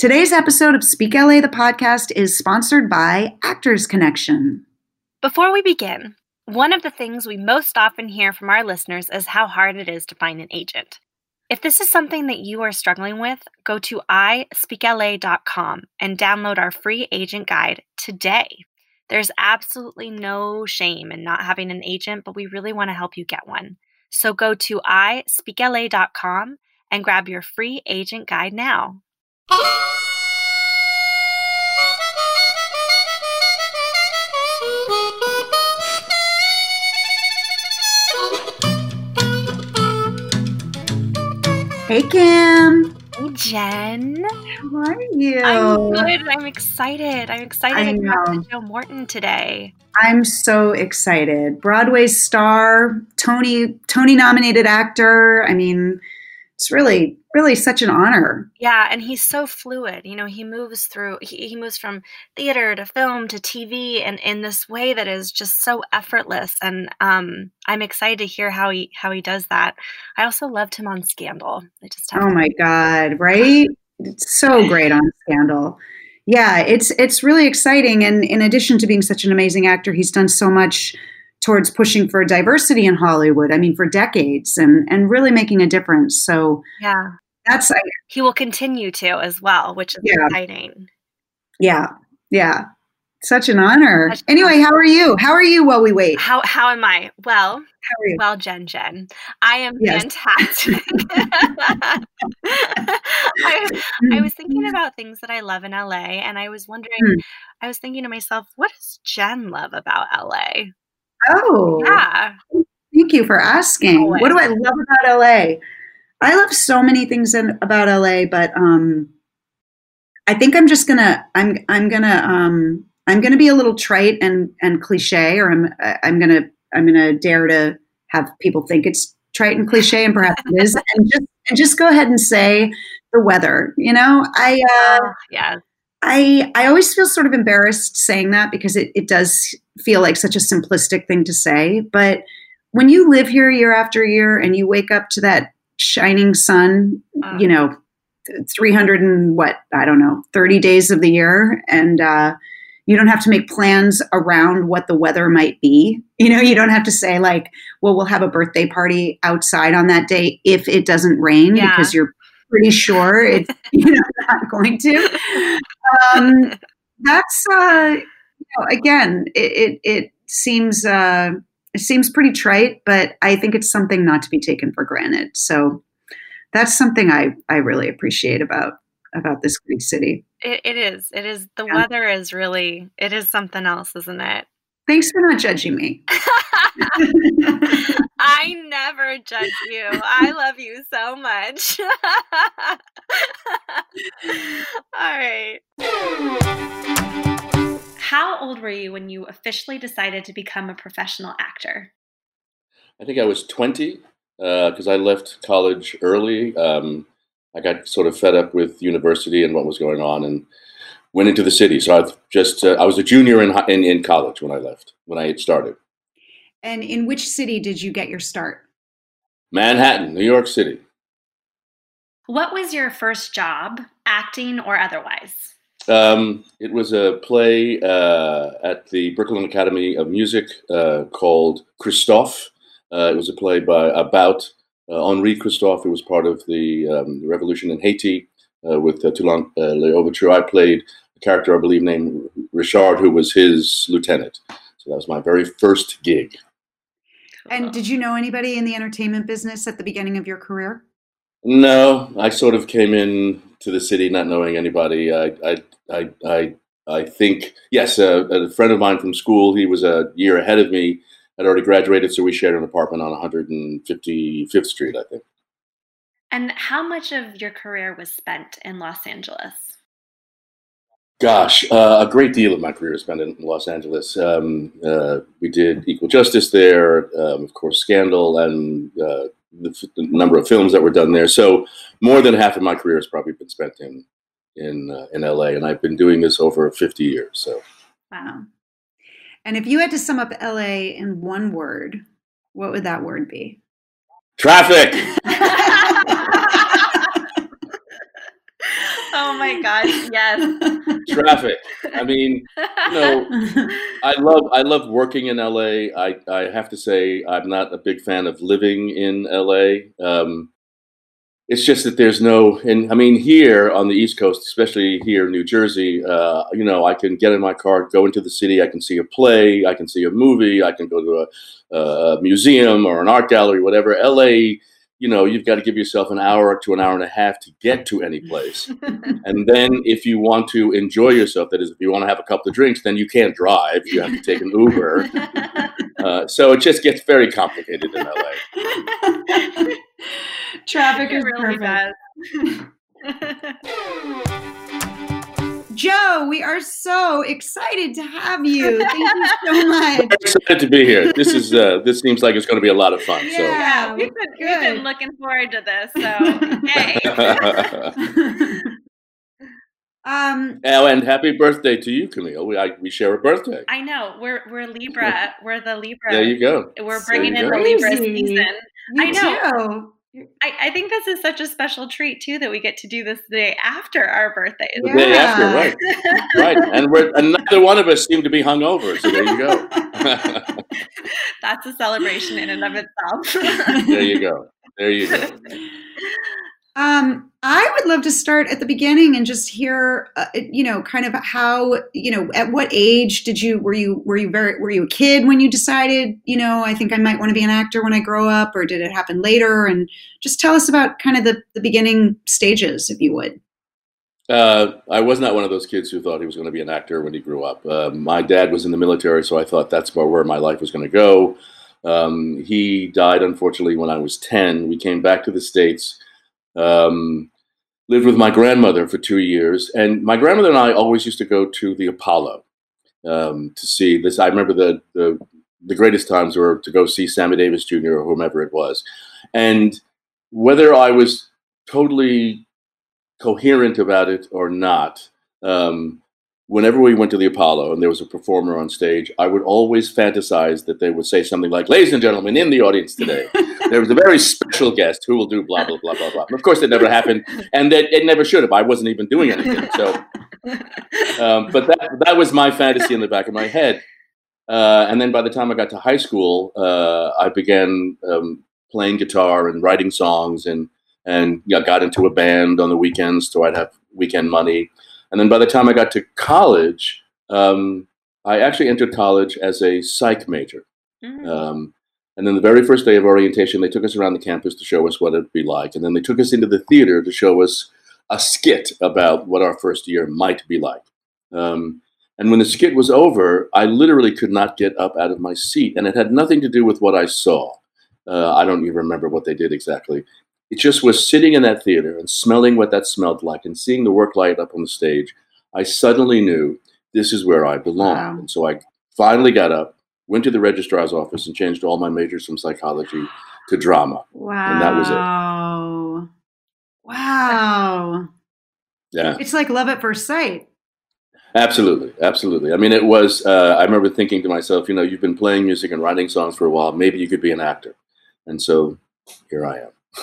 Today's episode of Speak LA, the podcast, is sponsored by Actors Connection. Before we begin, one of the things we most often hear from our listeners is how hard it is to find an agent. If this is something that you are struggling with, go to ispeakla.com and download our free agent guide today. There's absolutely no shame in not having an agent, but we really want to help you get one. So go to ispeakla.com and grab your free agent guide now. Hey, Kim. Hey, Jen. How are you? I'm good. I'm excited. I'm excited I to talk to. Joe Morton today. I'm so excited. Broadway star, Tony Tony nominated actor. I mean, it's really really such an honor. Yeah, and he's so fluid. You know, he moves through. He, he moves from theater to film to TV, and in this way that is just so effortless. And um, I'm excited to hear how he how he does that. I also loved him on Scandal. I just Oh my god, right? It's so great on Scandal. Yeah, it's it's really exciting and in addition to being such an amazing actor, he's done so much towards pushing for diversity in Hollywood. I mean, for decades and and really making a difference. So yeah. That's I- He will continue to as well, which is Yeah. exciting. yeah. Yeah. Such an honor. Such an Anyway, how are you? How are you while we wait? How how am I? Well, How are you? well, Jen, Jen, I am Yes. fantastic. I, I was thinking about things that I love in LA, and I was wondering. Mm. I was thinking to myself, what does Jen love about LA? Oh, Yeah, thank you for asking. What do I love about LA? I love so many things in, about LA, but um, I think I'm just gonna I'm I'm gonna um, I'm gonna be a little trite and and cliche, or I'm I'm gonna I'm gonna dare to have people think it's trite and cliche, and perhaps it is, and just and just go ahead and say the weather. You know, I uh, yeah, I I always feel sort of embarrassed saying that because it, it does feel like such a simplistic thing to say. But when you live here year after year and you wake up to that shining sun, Uh, you know, 300 and what, I don't know, 30 days of the year, and uh, you don't have to make plans around what the weather might be. You know, you don't have to say, like, well, we'll have a birthday party outside on that day if it doesn't rain Yeah. because you're pretty sure it's you know not going to um, that's uh, you know, again, it it, it seems uh, it seems pretty trite, but I think it's something not to be taken for granted. So that's something I I really appreciate about about this great city. it, it is. It is. The Yeah. weather is really. It is something else, isn't it? Thanks for not judging me. I never judge you. I love you so much. All right. How old were you when you officially decided to become a professional actor? I think I was 20 because I left college early. Um, I got sort of fed up with university and what was going on, and went into the city. So I just uh, I was a junior in, in in college when I left when I had started. And in which city did you get your start? Manhattan, New York City. What was your first job, acting or otherwise? Um, it was a play uh, at the Brooklyn Academy of Music uh, called Christophe. Uh, it was a play by about uh, Henri Christophe. It was part of the um, revolution in Haiti uh, with uh, Toussaint uh, L'Ouverture. I played a character, I believe, named Richard, who was his lieutenant. So that was my very first gig. And did you know anybody in the entertainment business at the beginning of your career? No, I sort of came in to the city not knowing anybody. I, I, I, I, I think yes, uh, a friend of mine from school. He was a year ahead of me. Had already graduated, so we shared an apartment on 155th Street, I think. And how much of your career was spent in Los Angeles? Gosh, uh, a great deal of my career was spent in Los Angeles. Um, uh, we did Equal Justice there, um, of course, Scandal, and uh, the, f- the number of films that were done there. So more than half of my career has probably been spent in in uh, in LA, and I've been doing this over 50 years. So Wow. And if you had to sum up LA in one word, what would that word be? traffic. oh my gosh, yes. Traffic. I mean, you know, I love I love working in LA. I I have to say I'm not a big fan of living in LA. Um, it's just that there's no, and I mean, here on the East Coast, especially here in New Jersey, uh, you know, I can get in my car, go into the city, I can see a play, I can see a movie, I can go to a, a museum or an art gallery, whatever. LA, you know, you've got to give yourself an hour to an hour and a half to get to any place. and then if you want to enjoy yourself, that is, if you want to have a couple of drinks, then you can't drive. You have to take an Uber. Uh, so it just gets very complicated in LA. Traffic is really perfect. Joe, we are so excited to have you. Thank you so much. Very excited to be here. This is uh, this seems like it's going to be a lot of fun. Yeah, so. yeah we've, been, we've been looking forward to this. So, hey. Um, oh, and happy birthday to you, Camille. We I, we share a birthday. I know. We're we're Libra. We're the Libra. There you go. We're bringing in go. the Libra season. You I know. I, I, think this is such a special treat too that we get to do this the day after our birthdays. The yeah. day after, right? right, and we're another one of us seem to be hungover. So there you go. That's a celebration in and of itself. there you go. There you go. Um, I would love to start at the beginning and just hear, uh, you know, kind of how, you know, at what age did you were you were you very were you a kid when you decided, you know, I think I might want to be an actor when I grow up, or did it happen later? And just tell us about kind of the the beginning stages, if you would. Uh, I was not one of those kids who thought he was going to be an actor when he grew up. Uh, my dad was in the military, so I thought that's where my life was going to go. Um, he died unfortunately when I was ten. We came back to the states um, lived with my grandmother for two years, and my grandmother and I always used to go to the Apollo um, to see this. I remember the, the the greatest times were to go see Sammy Davis Jr. or whomever it was, and whether I was totally coherent about it or not, um, whenever we went to the Apollo and there was a performer on stage, I would always fantasize that they would say something like, Ladies and gentlemen, in the audience today, there was a very special guest who will do blah, blah, blah, blah, blah. And of course, it never happened. And that it never should have. I wasn't even doing anything. So, um, but that, that was my fantasy in the back of my head. Uh, and then by the time I got to high school, uh, I began um, playing guitar and writing songs and, and you know, got into a band on the weekends so I'd have weekend money and then by the time I got to college, um, I actually entered college as a psych major. Mm. Um, and then the very first day of orientation, they took us around the campus to show us what it'd be like. And then they took us into the theater to show us a skit about what our first year might be like. Um, and when the skit was over, I literally could not get up out of my seat. And it had nothing to do with what I saw. Uh, I don't even remember what they did exactly. It just was sitting in that theater and smelling what that smelled like and seeing the work light up on the stage. I suddenly knew this is where I belong. Wow. And so I finally got up, went to the registrar's office, and changed all my majors from psychology to drama. Wow. And that was it. Wow. Wow. Yeah. It's like love at first sight. Absolutely, absolutely. I mean, it was. Uh, I remember thinking to myself, you know, you've been playing music and writing songs for a while. Maybe you could be an actor. And so here I am.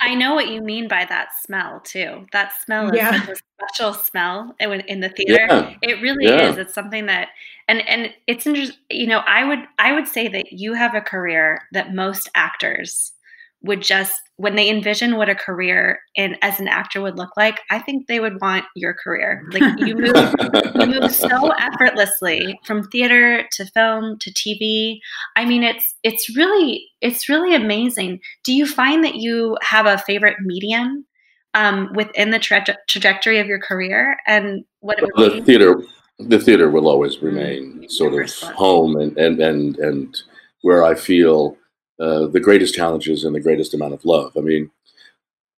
I know what you mean by that smell too. That smell is yeah. such a special smell in the theater. Yeah. It really yeah. is. It's something that, and and it's interesting. You know, I would I would say that you have a career that most actors would just when they envision what a career in as an actor would look like, I think they would want your career. Like you move you move so effortlessly from theater to film to TV. I mean it's it's really it's really amazing. Do you find that you have a favorite medium um, within the tra- trajectory of your career and what it the theater the theater will always mm-hmm. remain mm-hmm. sort of home and, and and and where I feel uh, the greatest challenges and the greatest amount of love. I mean,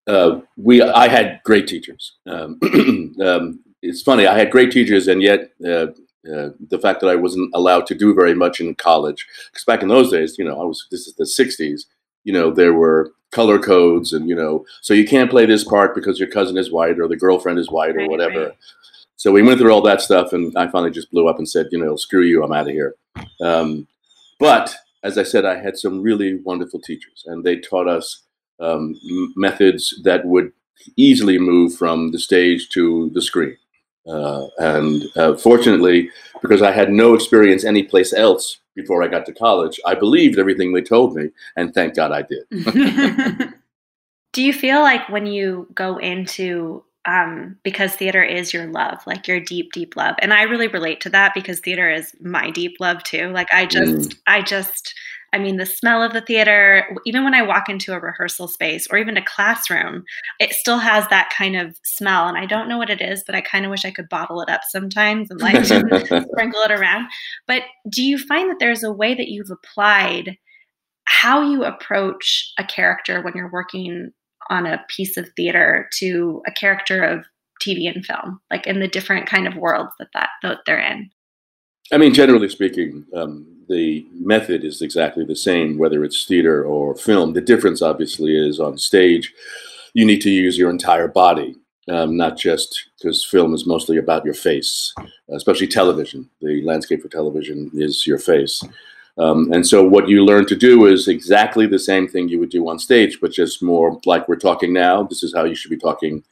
uh, we I had great teachers. Um, um, it's funny, I had great teachers, and yet uh, uh, the fact that I wasn't allowed to do very much in college, because back in those days, you know, I was this is the '60s. You know, there were color codes, and you know, so you can't play this part because your cousin is white or the girlfriend is white or whatever. Right. So we went through all that stuff, and I finally just blew up and said, you know, screw you, I'm out of here. Um, but as I said, I had some really wonderful teachers, and they taught us um, methods that would easily move from the stage to the screen. Uh, and uh, fortunately, because I had no experience anyplace else before I got to college, I believed everything they told me, and thank God I did. Do you feel like when you go into um, because theater is your love, like your deep, deep love, and I really relate to that because theater is my deep love too. Like I just, mm. I just I mean, the smell of the theater, even when I walk into a rehearsal space or even a classroom, it still has that kind of smell. And I don't know what it is, but I kind of wish I could bottle it up sometimes and like sprinkle it around. But do you find that there's a way that you've applied how you approach a character when you're working on a piece of theater to a character of TV and film, like in the different kind of worlds that, that, that they're in? I mean, generally speaking, um, the method is exactly the same, whether it's theater or film. The difference, obviously, is on stage, you need to use your entire body, um, not just because film is mostly about your face, especially television. The landscape for television is your face. Um, and so, what you learn to do is exactly the same thing you would do on stage, but just more like we're talking now. This is how you should be talking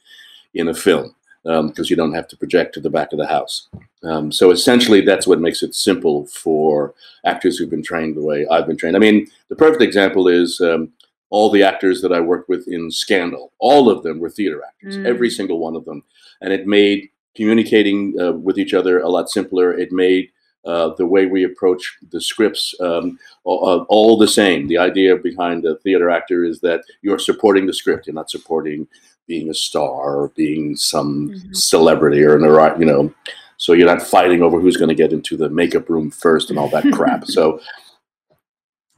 in a film because um, you don't have to project to the back of the house. Um, so essentially, that's what makes it simple for actors who've been trained the way I've been trained. I mean, the perfect example is um, all the actors that I worked with in Scandal. All of them were theater actors, mm. every single one of them, and it made communicating uh, with each other a lot simpler. It made uh, the way we approach the scripts um, all, all, the same. The idea behind a theater actor is that you're supporting the script. You're not supporting being a star or being some mm-hmm. celebrity or an you know so you're not fighting over who's going to get into the makeup room first and all that crap so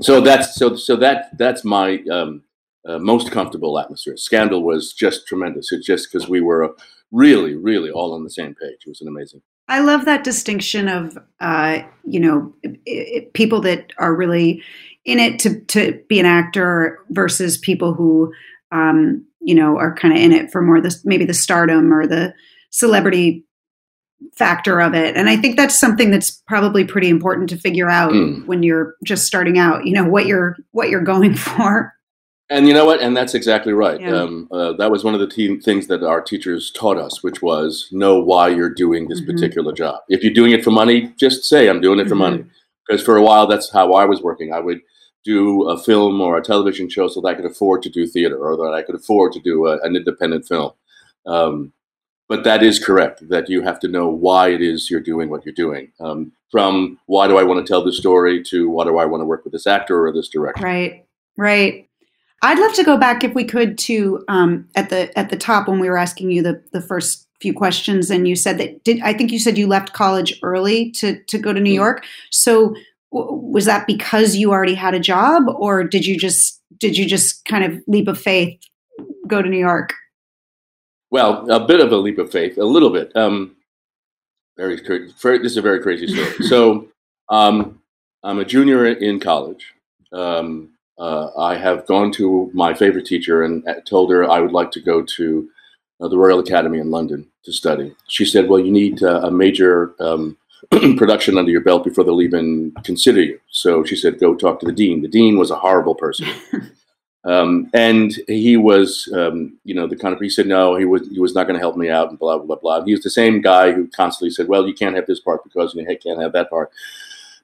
so that's so so that that's my um, uh, most comfortable atmosphere scandal was just tremendous it's just because we were really really all on the same page it was an amazing i love that distinction of uh, you know it, it, people that are really in it to to be an actor versus people who um, you know, are kind of in it for more the maybe the stardom or the celebrity factor of it. And I think that's something that's probably pretty important to figure out mm. when you're just starting out. You know what you're what you're going for. And you know what? And that's exactly right. Yeah. Um, uh, that was one of the te- things that our teachers taught us, which was know why you're doing this mm-hmm. particular job. If you're doing it for money, just say I'm doing it for mm-hmm. money. Because for a while, that's how I was working. I would do a film or a television show so that I could afford to do theater or that I could afford to do a, an independent film. Um, but that is correct that you have to know why it is you're doing what you're doing. Um, from why do I want to tell this story to why do I want to work with this actor or this director? Right, right. I'd love to go back if we could to um, at the at the top when we were asking you the the first few questions, and you said that did I think you said you left college early to to go to New mm-hmm. York. So was that because you already had a job or did you just did you just kind of leap of faith go to new york well a bit of a leap of faith a little bit um very, very this is a very crazy story so um i'm a junior in college um uh, I have gone to my favorite teacher and uh, told her I would like to go to uh, the Royal Academy in London to study. She said, "Well, you need uh, a major um, production under your belt before they'll even consider you. So she said, go talk to the dean. The dean was a horrible person. um, and he was, um, you know, the kind of, he said, no, he was, he was not going to help me out and blah, blah, blah. He was the same guy who constantly said, well, you can't have this part because you can't have that part.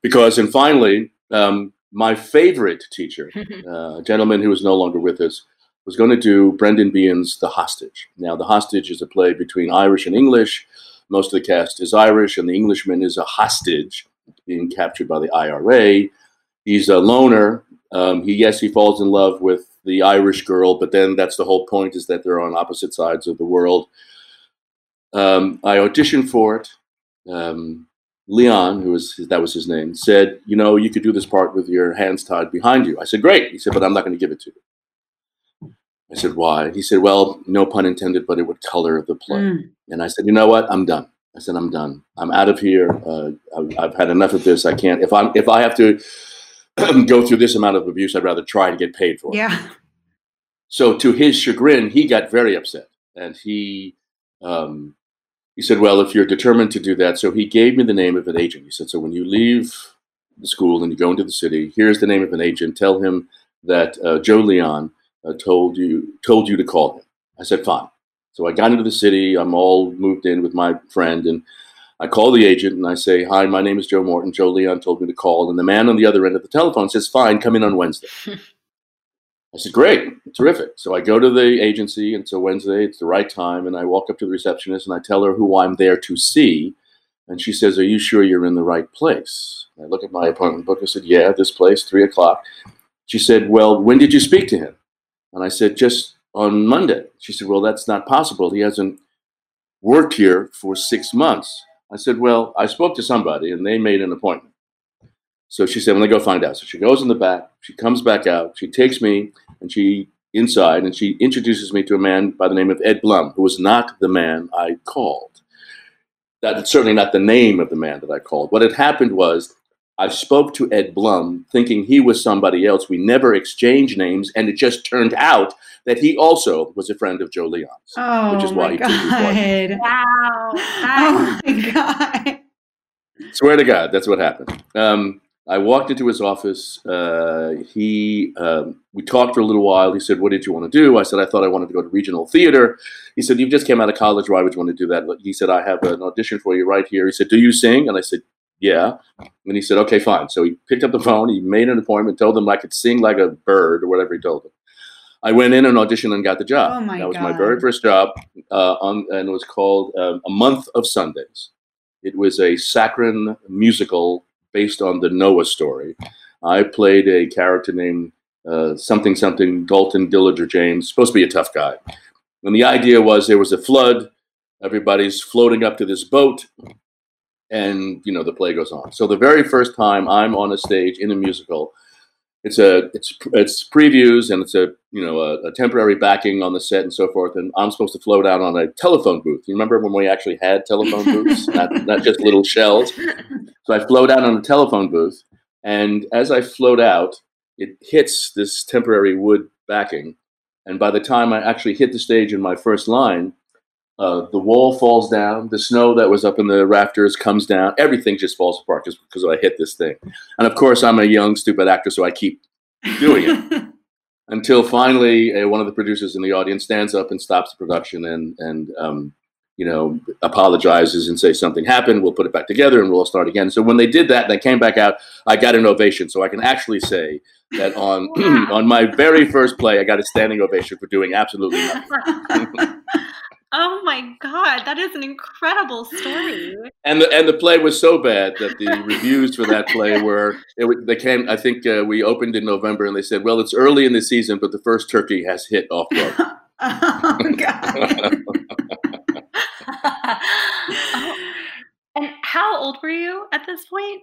Because, and finally, um, my favorite teacher, uh, a gentleman who is no longer with us, was going to do Brendan Behan's The Hostage. Now, The Hostage is a play between Irish and English most of the cast is Irish, and the Englishman is a hostage being captured by the IRA. He's a loner. Um, he yes, he falls in love with the Irish girl, but then that's the whole point: is that they're on opposite sides of the world. Um, I auditioned for it. Um, Leon, who was that was his name, said, "You know, you could do this part with your hands tied behind you." I said, "Great." He said, "But I'm not going to give it to you." I said, why? He said, well, no pun intended, but it would color the play. Mm. And I said, you know what? I'm done. I said, I'm done. I'm out of here. Uh, I've, I've, had enough of this. I can't. If I'm if I have to go through this amount of abuse, I'd rather try to get paid for it. Yeah. So to his chagrin, he got very upset, and he um, he said, "Well, if you're determined to do that," so he gave me the name of an agent. He said, "So when you leave the school and you go into the city, here's the name of an agent. Tell him that uh, Joe Leon." uh, told you told you to call him. I said, fine. So I got into the city. I'm all moved in with my friend, and I call the agent and I say, "Hi, my name is Joe Morton. Joe Leon told me to call." And the man on the other end of the telephone says, "Fine, come in on Wednesday." I said, "Great, terrific." So I go to the agency, and so Wednesday it's the right time, and I walk up to the receptionist and I tell her who I'm there to see, and she says, "Are you sure you're in the right place?" I look at my appointment book. I said, "Yeah, this place, three o'clock." She said, "Well, when did you speak to him?" And I said, "Just on Monday. She said, Well, that's not possible. He hasn't worked here for six months. I said, Well, I spoke to somebody and they made an appointment. So she said, "Let me go find out. So she goes in the back, she comes back out, she takes me and she inside and she introduces me to a man by the name of Ed Blum, who was not the man I called. That's certainly not the name of the man that I called. What had happened was I spoke to Ed Blum thinking he was somebody else. We never exchanged names, and it just turned out that he also was a friend of Joe Leon's. Oh, which is why he God. Wow. Oh my God. Swear to God, that's what happened. Um, I walked into his office. Uh, he, um, we talked for a little while. He said, "What did you want to do?" I said, "I thought I wanted to go to regional theater." He said, "You just came out of college. Why would you want to do that?" He said, "I have an audition for you right here." He said, "Do you sing?" And I said, yeah. And he said, okay, fine. So he picked up the phone, he made an appointment, told them I could sing like a bird or whatever he told them. I went in and auditioned and got the job. Oh my that was God. my very first job, uh, on, and it was called um, A Month of Sundays. It was a saccharine musical based on the Noah story. I played a character named uh, something something Dalton Dillinger James, supposed to be a tough guy. And the idea was there was a flood, everybody's floating up to this boat, and you know the play goes on. So the very first time I'm on a stage in a musical, it's a it's it's previews and it's a you know a, a, temporary backing on the set and so forth. And I'm supposed to float out on a telephone booth. You remember when we actually had telephone booths, not not just little shells. So I float out on a telephone booth, and as I float out, it hits this temporary wood backing. And by the time I actually hit the stage in my first line, uh, the wall falls down. The snow that was up in the rafters comes down. Everything just falls apart because I hit this thing. And of course, I'm a young, stupid actor, so I keep doing it until finally uh, one of the producers in the audience stands up and stops the production and and um, you know apologizes and says something happened. We'll put it back together and we'll start again. So when they did that, and they came back out. I got an ovation, so I can actually say that on on my very first play, I got a standing ovation for doing absolutely nothing. Oh my god, that is an incredible story. And the and the play was so bad that the reviews for that play were it, they came. I think uh, we opened in November, and they said, "Well, it's early in the season, but the first turkey has hit off road." oh my God. oh. And how old were you at this point?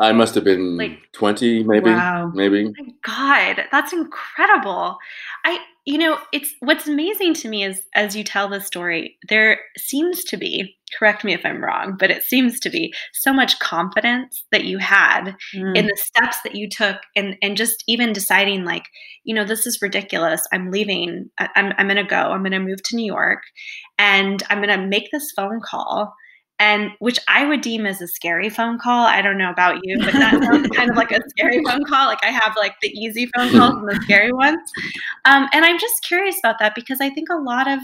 I must have been Like- twenty, maybe, Wow. maybe. Oh my God, that's incredible. I, you know, it's what's amazing to me is as you tell this story, there seems to be, correct me if I'm wrong, but it seems to be so much confidence that you had Mm. in the steps that you took and and just even deciding like you know this is ridiculous i'm leaving I, i'm, I'm gonna go i'm gonna move to new york and i'm gonna make this phone call and which i would deem as a scary phone call. I don't know about you but that sounds kind of like a scary phone call. Like i have like the easy phone calls and the scary ones. Um, and i'm just curious about that because i think a lot of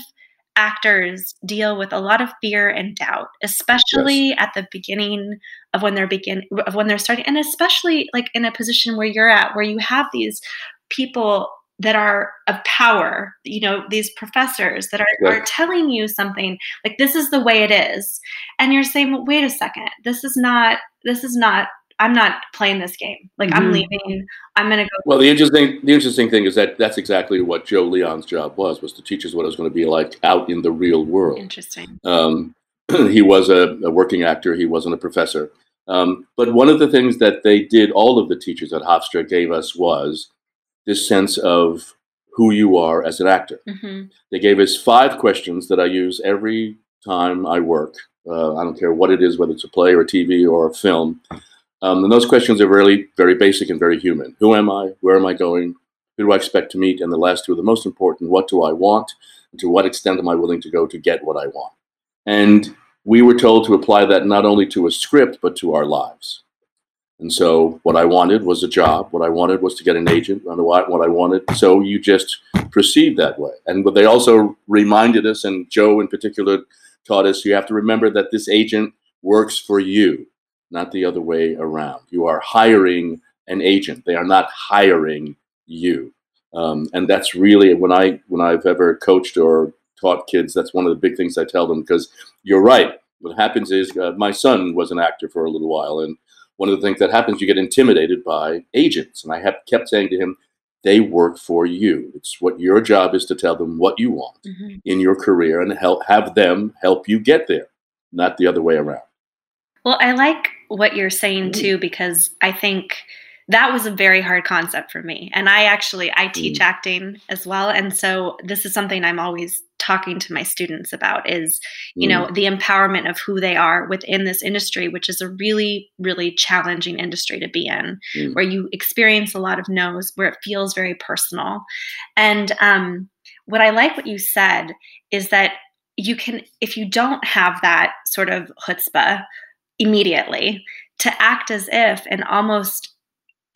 actors deal with a lot of fear and doubt especially at the beginning of when they're begin of when they're starting and especially like in a position where you're at where you have these people that are of power you know these professors that are, Yeah. are telling you something like this is the way it is and you're saying well, wait a second this is not this is not i'm not playing this game like i'm Mhm. leaving i'm gonna go Well, the interesting the interesting thing is that that's exactly what Joe Leon's job was was to teach us what it was going to be like out in the real world. interesting Um, he was a, a working actor. He wasn't a professor. Um, but one of the things that they did, all of the teachers at Hofstra gave us was this sense of who you are as an actor. hmm They gave us five questions that I use every time I work. Uh, I don't care what it is, whether it's a play or a TV or a film. Um, and those questions are really very basic and very human. Who am I? Where am I going? Who do I expect to meet? And the last two are the most important. What do I want? And to what extent am I willing to go to get what I want? And we were told to apply that not only to a script, but to our lives. And so what I wanted was a job. What I wanted was to get an agent. What I wanted. So you just proceed that way. And what they also reminded us, and Joe in particular taught us, you have to remember that this agent works for you, not the other way around. You are hiring an agent. They are not hiring you. Um, and that's really when I when I've ever coached or taught kids. That's one of the big things I tell them because you're right. What happens is uh, my son was an actor for a little while, and one of the things that happens, you get intimidated by agents. And I have kept saying to him, they work for you. It's what your job is to tell them what you want mm-hmm. in your career and help have them help you get there, not the other way around. Well, I like what you're saying mm-hmm. too because I think that was a very hard concept for me and i actually i teach mm. acting as well and so this is something i'm always talking to my students about is you mm. know the empowerment of who they are within this industry which is a really really challenging industry to be in mm. where you experience a lot of no's where it feels very personal and um, what i like what you said is that you can if you don't have that sort of chutzpah immediately to act as if and almost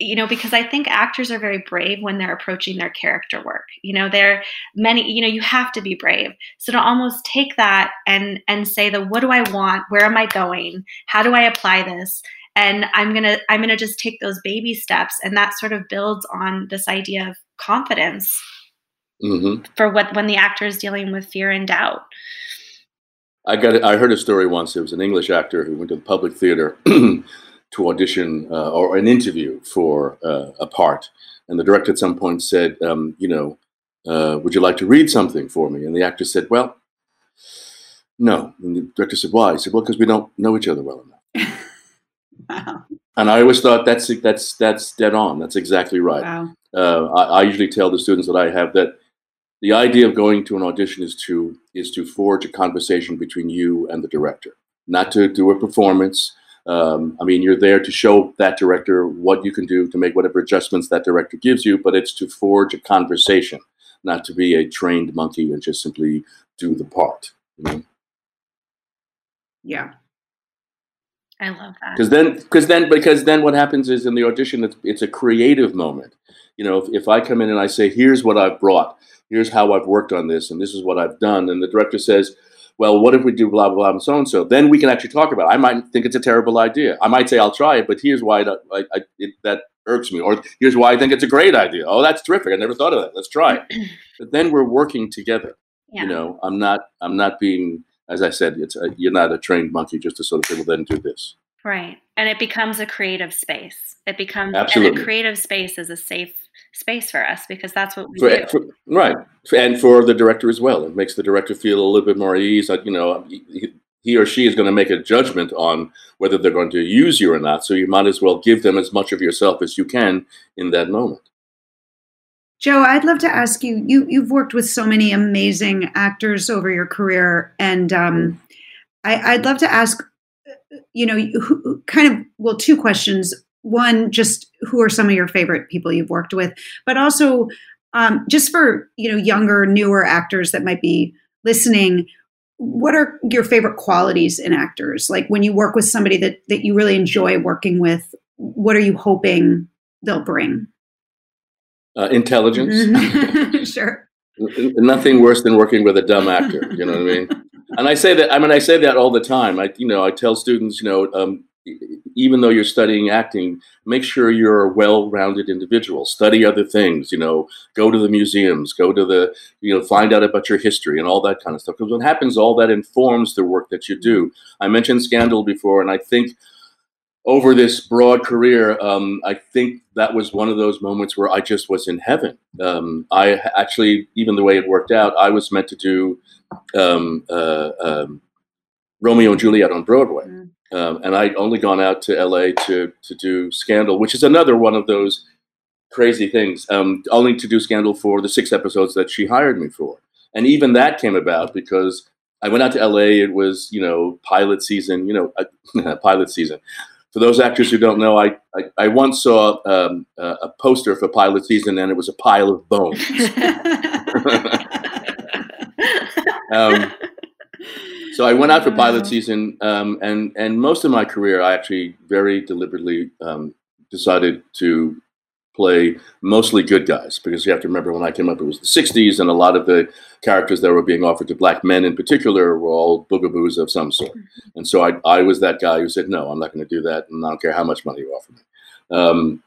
you know because i think actors are very brave when they're approaching their character work. You know there many you know you have to be brave. So to almost take that and and say the what do i want? Where am i going? How do i apply this? And i'm gonna i'm gonna just take those baby steps and that sort of builds on this idea of confidence mm-hmm. for what when the actor is dealing with fear and doubt. I got i heard a story once. It was an english actor who went to the public theater to audition uh, or an interview for uh, a part. And the director at some point said, um, you know, uh, would you like to read something for me? And the actor said, well, no. And the director said, why? He said, well, because we don't know each other well enough. wow. And I always thought that's that's that's dead on. That's exactly right. Wow. Uh, I, I usually tell the students that I have that the idea of going to an audition is to is to forge a conversation between you and the director, not to do a performance, um, I mean, you're there to show that director what you can do to make whatever adjustments that director gives you, but it's to forge a conversation, not to be a trained monkey and just simply do the part. You know? Yeah. I love that. Because then, because then, because then, what happens is in the audition, it's, it's a creative moment. You know, if, if I come in and I say, "Here's what I've brought," here's how I've worked on this, and this is what I've done, and the director says, well, what if we do blah, blah, blah, and so and so? Then we can actually talk about it. I might think it's a terrible idea. I might say, I'll try it, but here's why that, I, I, it, that irks me. Or here's why I think it's a great idea. Oh, that's terrific. I never thought of that. Let's try it. but then we're working together. Yeah. You know, I'm not, I'm not being, as I said, it's a, you're not a trained monkey just to sort of say, well, then do this. Right. And it becomes a creative space. It becomes, Absolutely. and a creative space is a safe space for us because that's what we for, do. For, right, and for the director as well. It makes the director feel a little bit more at ease. Like, you know, he, he or she is going to make a judgment on whether they're going to use you or not. So you might as well give them as much of yourself as you can in that moment. Joe, I'd love to ask you. You you've worked with so many amazing actors over your career, and um. I, would love to ask. You know, who, kind of well, two questions one just who are some of your favorite people you've worked with but also um, just for you know younger newer actors that might be listening what are your favorite qualities in actors? Like when you work with somebody that that you really enjoy working with what are you hoping they'll bring? Uh, intelligence. Mm-hmm. sure. Nothing worse than working with a dumb actor you know what i mean? And i say that i mean i say that all the time. I you know i tell students you know um, even though you're studying acting, make sure you're a well-rounded individual. Study other things, you know, go to the museums, go to the, you know, find out about your history and all that kind of stuff. Because what happens, all that informs the work that you do. I mentioned Scandal before, and I think over this broad career, um, I think that was one of those moments where I just was in heaven. Um, I actually, even the way it worked out, I was meant to do um, uh, um, Romeo and Juliet on Broadway. Mm. Um, and I'd only gone out to LA to to do Scandal, which is another one of those crazy things. Um, only to do Scandal for the six episodes that she hired me for, and even that came about because I went out to LA. It was you know pilot season, you know uh, pilot season. For those actors who don't know, I I, I once saw um, a, a poster for pilot season, and it was a pile of bones. So I went out for pilot season, um, and and most of my career, I actually very deliberately um, decided to play mostly good guys because you have to remember when I came up, it was the '60s, and a lot of the characters that were being offered to black men, in particular, were all boogaboos of some sort. Mm-hmm. And so I, I was that guy who said, "No, I'm not going to do that, and I don't care how much money you offer me." Um,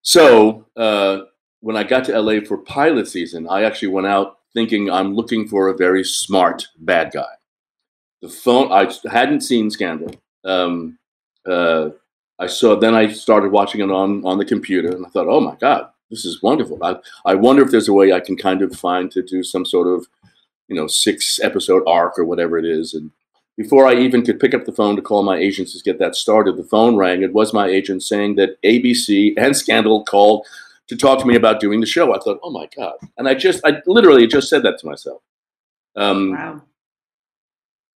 so uh, when I got to LA for pilot season, I actually went out thinking I'm looking for a very smart bad guy. The phone I hadn't seen Scandal. Um, uh, I saw then I started watching it on on the computer, and I thought, oh my god, this is wonderful. I I wonder if there's a way I can kind of find to do some sort of you know six episode arc or whatever it is, and before I even could pick up the phone to call my agents to get that started, the phone rang. It was my agent saying that ABC and Scandal called to talk to me about doing the show. I thought, oh my God. And I just, I literally just said that to myself. Um, wow.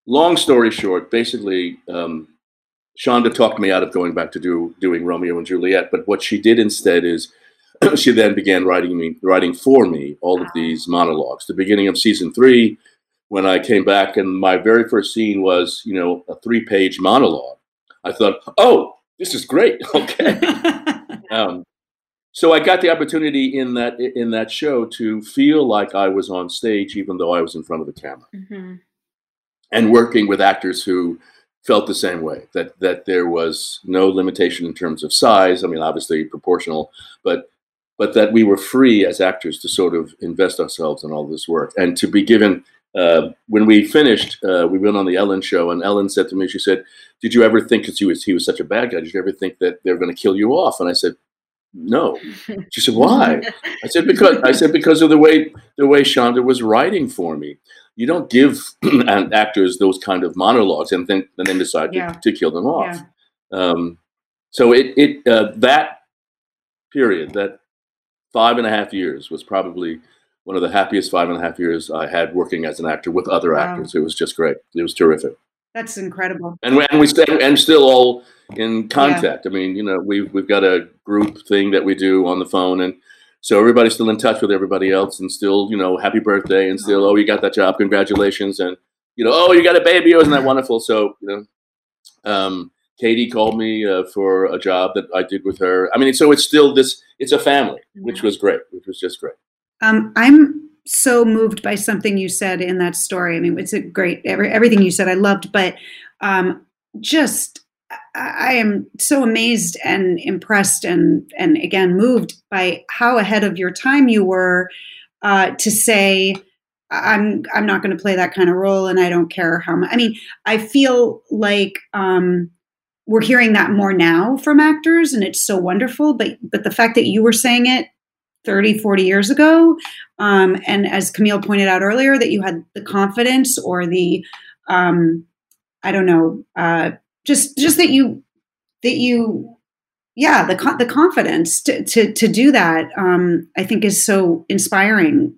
Long story short, basically, um, Shonda talked me out of going back to do doing Romeo and Juliet. But what she did instead is she then began writing me, writing for me all of these monologues. The beginning of season three, when I came back, and my very first scene was, you know, a three-page monologue. I thought, oh, this is great. Okay. um, so I got the opportunity in that in that show to feel like I was on stage, even though I was in front of the camera, mm-hmm. And working with actors who felt the same way that that there was no limitation in terms of size. I mean, obviously proportional, but but that we were free as actors to sort of invest ourselves in all this work and to be given uh, when we finished, uh, we went on the Ellen show, and Ellen said to me, she said, "Did you ever think, because he was he was such a bad guy, did you ever think that they were going to kill you off?" And I said, "No." She said, "Why?" I said, "Because I said because of the way the way Shonda was writing for me. You don't give actors those kind of monologues and then and then decide yeah. to, to, kill them off." Yeah. Um, so it it uh, that period that five and a half years was probably one of the happiest five and a half years I had working as an actor with other wow. actors. It was just great. It was terrific. That's incredible. And we, and we stay and still all in contact. Yeah. I mean, you know, we've we've got a group thing that we do on the phone, and so everybody's still in touch with everybody else, and still, you know, happy birthday, and still, oh, you got that job, congratulations, and you know, oh, you got a baby, oh, isn't that wonderful? So, you know, um, Katie called me uh, for a job that I did with her. I mean, so it's still this. It's a family, which was great, which was just great. Um, I'm so moved by something you said in that story. I mean, it's a great every, everything you said. I loved, but um, just I am so amazed and impressed and and again moved by how ahead of your time you were uh, to say I'm I'm not going to play that kind of role and I don't care how much. I mean, I feel like um, we're hearing that more now from actors and it's so wonderful. But but the fact that you were saying it 30, 40 years ago. Um, and as Camille pointed out earlier, that you had the confidence or the, um, I don't know, uh, just just that you that you, yeah, the the confidence to to to do that. Um, I think is so inspiring.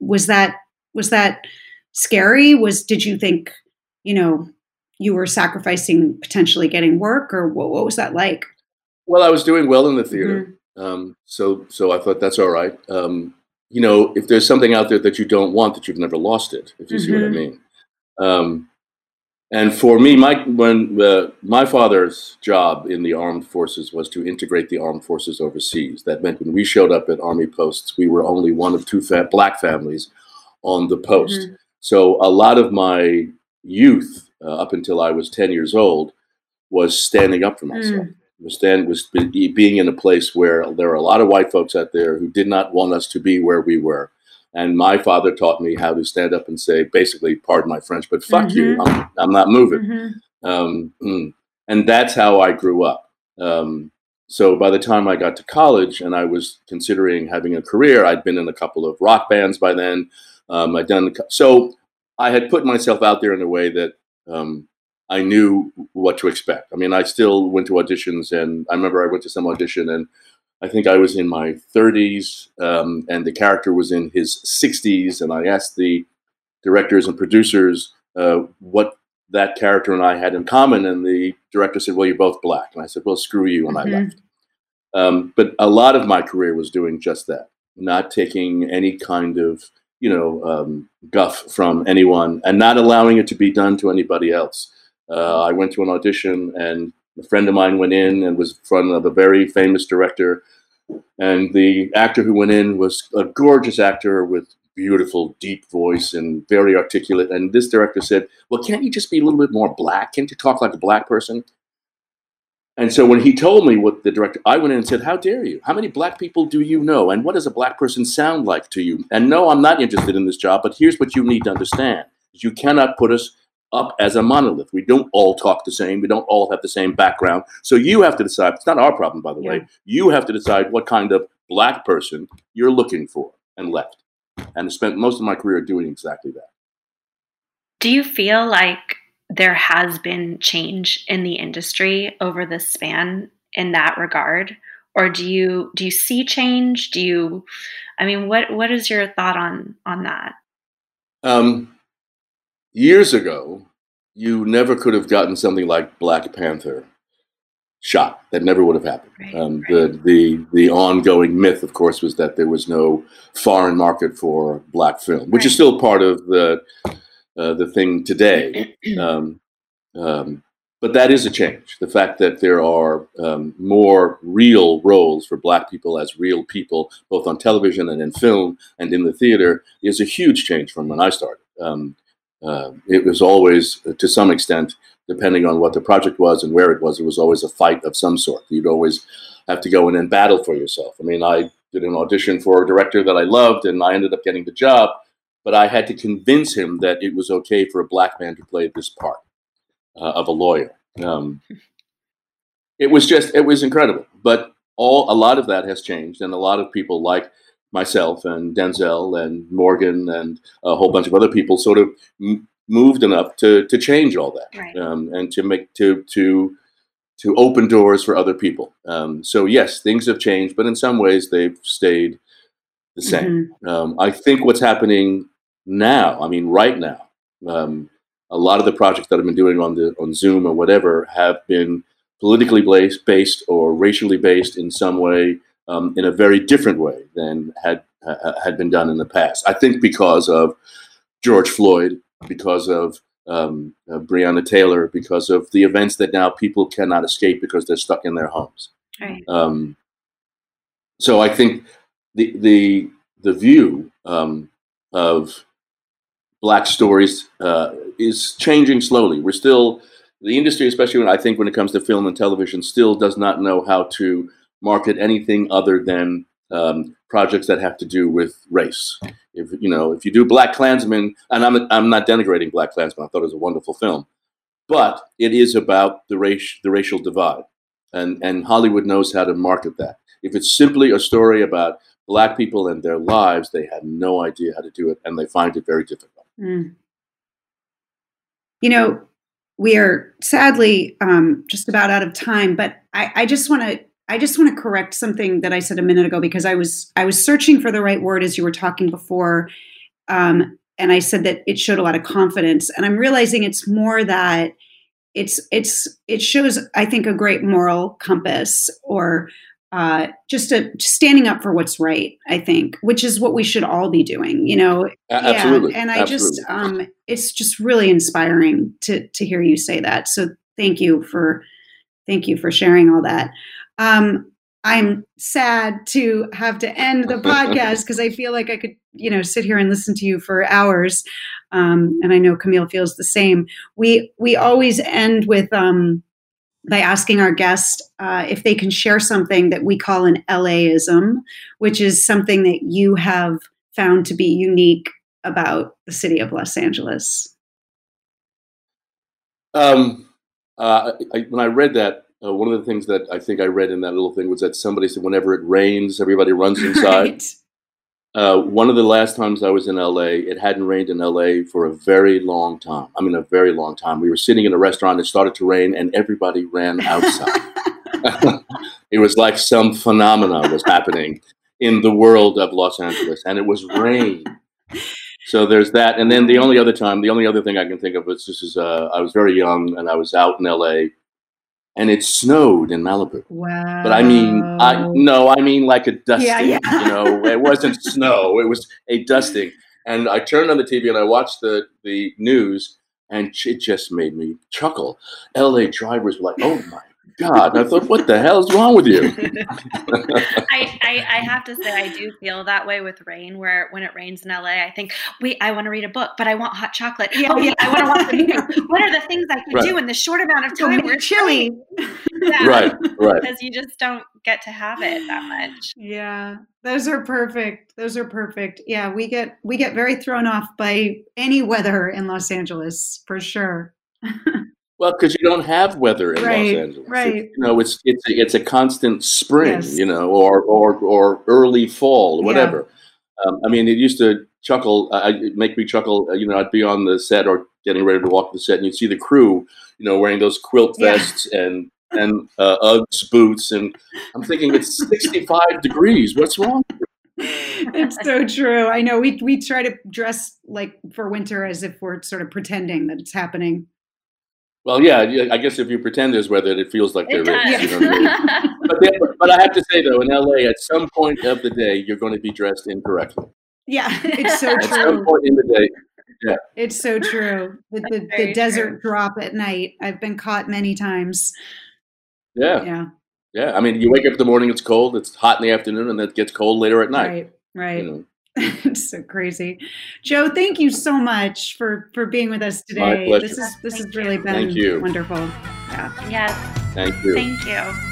Was that was that scary? Was did you think, you know, you were sacrificing potentially getting work, or what, what was that like? Well, I was doing well in the theater. Mm-hmm um, so, so I thought that's all right. Um, you know, if there's something out there that you don't want, that you've never lost it. If you mm-hmm. see what I mm-hmm. mean. Um, and for me, my when uh, my father's job in the armed forces was to integrate the armed forces overseas. That meant when we showed up at army posts, we were only one of two fa- black families on the post. Mm-hmm. So a lot of my youth, uh, up until I was ten years old, was standing up for myself. Mm was stand was being in a place where there are a lot of white folks out there who did not want us to be where we were. And my father taught me how to stand up and say, basically, pardon my French, but fuck mm-hmm. you, I'm, I'm, not moving. Mm-hmm. Um, mm. and that's how I grew up. Um, so by the time I got to college and I was considering having a career, I'd been in a couple of rock bands by then. Um, I'd done so. I had put myself out there in a way that um, I knew what to expect. I mean, I still went to auditions, and I remember I went to some audition, and I think I was in my 30s, um, and the character was in his 60s, and I asked the directors and producers uh, what that character and I had in common, and the director said, "Well, you're both black," and I said, "Well, screw you," and mm-hmm. I left. Um, but a lot of my career was doing just that, not taking any kind of you know, um, guff from anyone and not allowing it to be done to anybody else. Uh, I went to an audition and a friend of mine went in and was in front of a very famous director. And the actor who went in was a gorgeous actor with beautiful, deep voice and very articulate. And this director said, Well, can't you just be a little bit more black? Can't you talk like a black person? And so when he told me what the director, I went in and said, How dare you? How many black people do you know? And what does a black person sound like to you? And no, I'm not interested in this job, but here's what you need to understand. You cannot put us up as a monolith. We don't all talk the same. We don't all have the same background. So you have to decide. It's not our problem, by the yeah. way. You have to decide what kind of black person you're looking for and left. And I spent most of my career doing exactly that. Do you feel like there has been change in the industry over the span in that regard or do you do you see change do you i mean what what is your thought on on that um years ago you never could have gotten something like black panther shot that never would have happened right, um, right. the the the ongoing myth of course was that there was no foreign market for black film which right. is still part of the uh, the thing today. Um, um, but that is a change. The fact that there are um, more real roles for Black people as real people, both on television and in film and in the theater, is a huge change from when I started. Uh, it was always, uh, to some extent, depending on what the project was and where it was, it was always a fight of some sort. You'd always have to go in and battle for yourself. I mean, I did an audition for a director that I loved, and I ended up getting the job but I had to convince him that it was okay for a black man to play this part uh, of a lawyer. Um, it was just, it was incredible. But all a lot of that has changed, and a lot of people like myself and Denzel and Morgan and a whole bunch of other people sort of m- moved enough to to change all that right. um, and to make to to to open doors for other people. Um, so yes, things have changed, but in some ways they've stayed the same. Mm-hmm. Um, I think what's happening now. I mean, right now, um, a lot of the projects that I've been doing on the on Zoom or whatever have been politically based, based or racially based in some way, um, in a very different way than had uh, had been done in the past. I think because of George Floyd, because of um, uh, Breonna Taylor, because of the events that now people cannot escape because they're stuck in their homes. Right. Um, so I think the the the view um, of black stories uh, is changing slowly. We're still the industry, especially when I think when it comes to film and television, still does not know how to market anything other than um, projects that have to do with race. If you know, if you do Black Klansman, and I'm I'm not denigrating Black Klansman, I thought it was a wonderful film, but it is about the race, the racial divide, and and Hollywood knows how to market that. If it's simply a story about black people and their lives, they had no idea how to do it, and they find it very difficult. Mm. You know, we are sadly um, just about out of time, but I, I just want to I just want to correct something that I said a minute ago because I was I was searching for the right word as you were talking before, um, and I said that it showed a lot of confidence, and I'm realizing it's more that it's it's it shows I think a great moral compass or uh, just a standing up for what's right i think which is what we should all be doing you know absolutely yeah, and i absolutely. just um it's just really inspiring to to hear you say that so thank you for thank you for sharing all that um i'm sad to have to end the podcast because i feel like i could you know sit here and listen to you for hours um and i know camille feels the same we we always end with um by asking our guest uh, if they can share something that we call an LAism, which is something that you have found to be unique about the city of Los Angeles. Um, uh, I, when I read that, uh, one of the things that I think I read in that little thing was that somebody said, whenever it rains, everybody runs inside. right. Uh, one of the last times I was in LA, it hadn't rained in LA for a very long time. I mean, a very long time. We were sitting in a restaurant, it started to rain, and everybody ran outside. it was like some phenomena was happening in the world of Los Angeles, and it was rain. So there's that, and then the only other time, the only other thing I can think of was this is uh, I was very young and I was out in LA, and it snowed in Malibu. Wow. But I mean, I no, I mean like a dusting. Yeah, yeah. you know, it wasn't snow; it was a dusting. And I turned on the TV and I watched the the news, and it just made me chuckle. L.A. drivers were like, "Oh my God. And I thought, what the hell is wrong with you? I, I, I, have to say, I do feel that way with rain, where when it rains in LA, I think, wait, I want to read a book, but I want hot chocolate. Yeah, oh, yeah, I want to watch the movie. What are the things I can right. do in the short amount of time? We're chilly. Yeah. Right, right. Because you just don't get to have it that much. Yeah. Those are perfect. Those are perfect. Yeah, we get we get very thrown off by any weather in Los Angeles for sure. Well, because you don't have weather in right, Los Angeles. Right. you know, it's it's a, it's a constant spring, yes. you know, or or or early fall, whatever. Yeah. Um, I mean, it used to chuckle, uh, make me chuckle. Uh, you know, I'd be on the set or getting ready to walk the set, and you'd see the crew, you know, wearing those quilt vests yeah. and and uh, Uggs boots, and I'm thinking it's 65 degrees. What's wrong? it's so true. I know we we try to dress like for winter as if we're sort of pretending that it's happening. Well, yeah, I guess if you pretend there's weather, it feels like there is. You know I mean? but, then, but I have to say though, in LA, at some point of the day, you're going to be dressed incorrectly. Yeah, it's so at true. At some point in the day, yeah, it's so true. The, the, the desert true. drop at night. I've been caught many times. Yeah, yeah, yeah. I mean, you wake up in the morning, it's cold. It's hot in the afternoon, and it gets cold later at night. Right, right. You know? it's so crazy. Joe, thank you so much for for being with us today. This is this thank has really been thank you. wonderful. Yeah. Yes. Thank you. Thank you.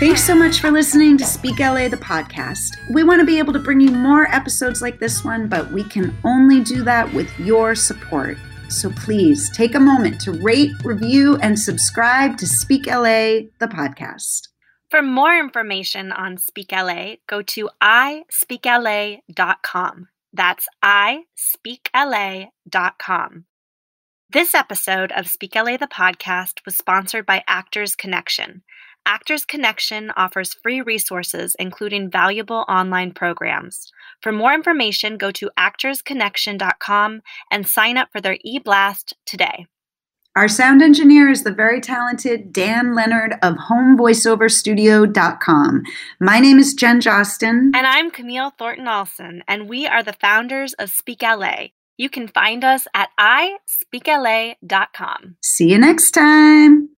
Thanks so much for listening to Speak LA, the podcast. We want to be able to bring you more episodes like this one, but we can only do that with your support. So please take a moment to rate, review, and subscribe to Speak LA, the podcast. For more information on Speak LA, go to ispeakla.com. That's ispeakla.com. This episode of Speak LA the podcast was sponsored by Actors Connection. Actors Connection offers free resources, including valuable online programs. For more information, go to actorsconnection.com and sign up for their e blast today. Our sound engineer is the very talented Dan Lenard of HomeVoiceOverStudio.com. My name is Jen Jostyn. And I'm Camille Thornton Olson, and we are the founders of Speak LA. You can find us at ispeakla.com. See you next time.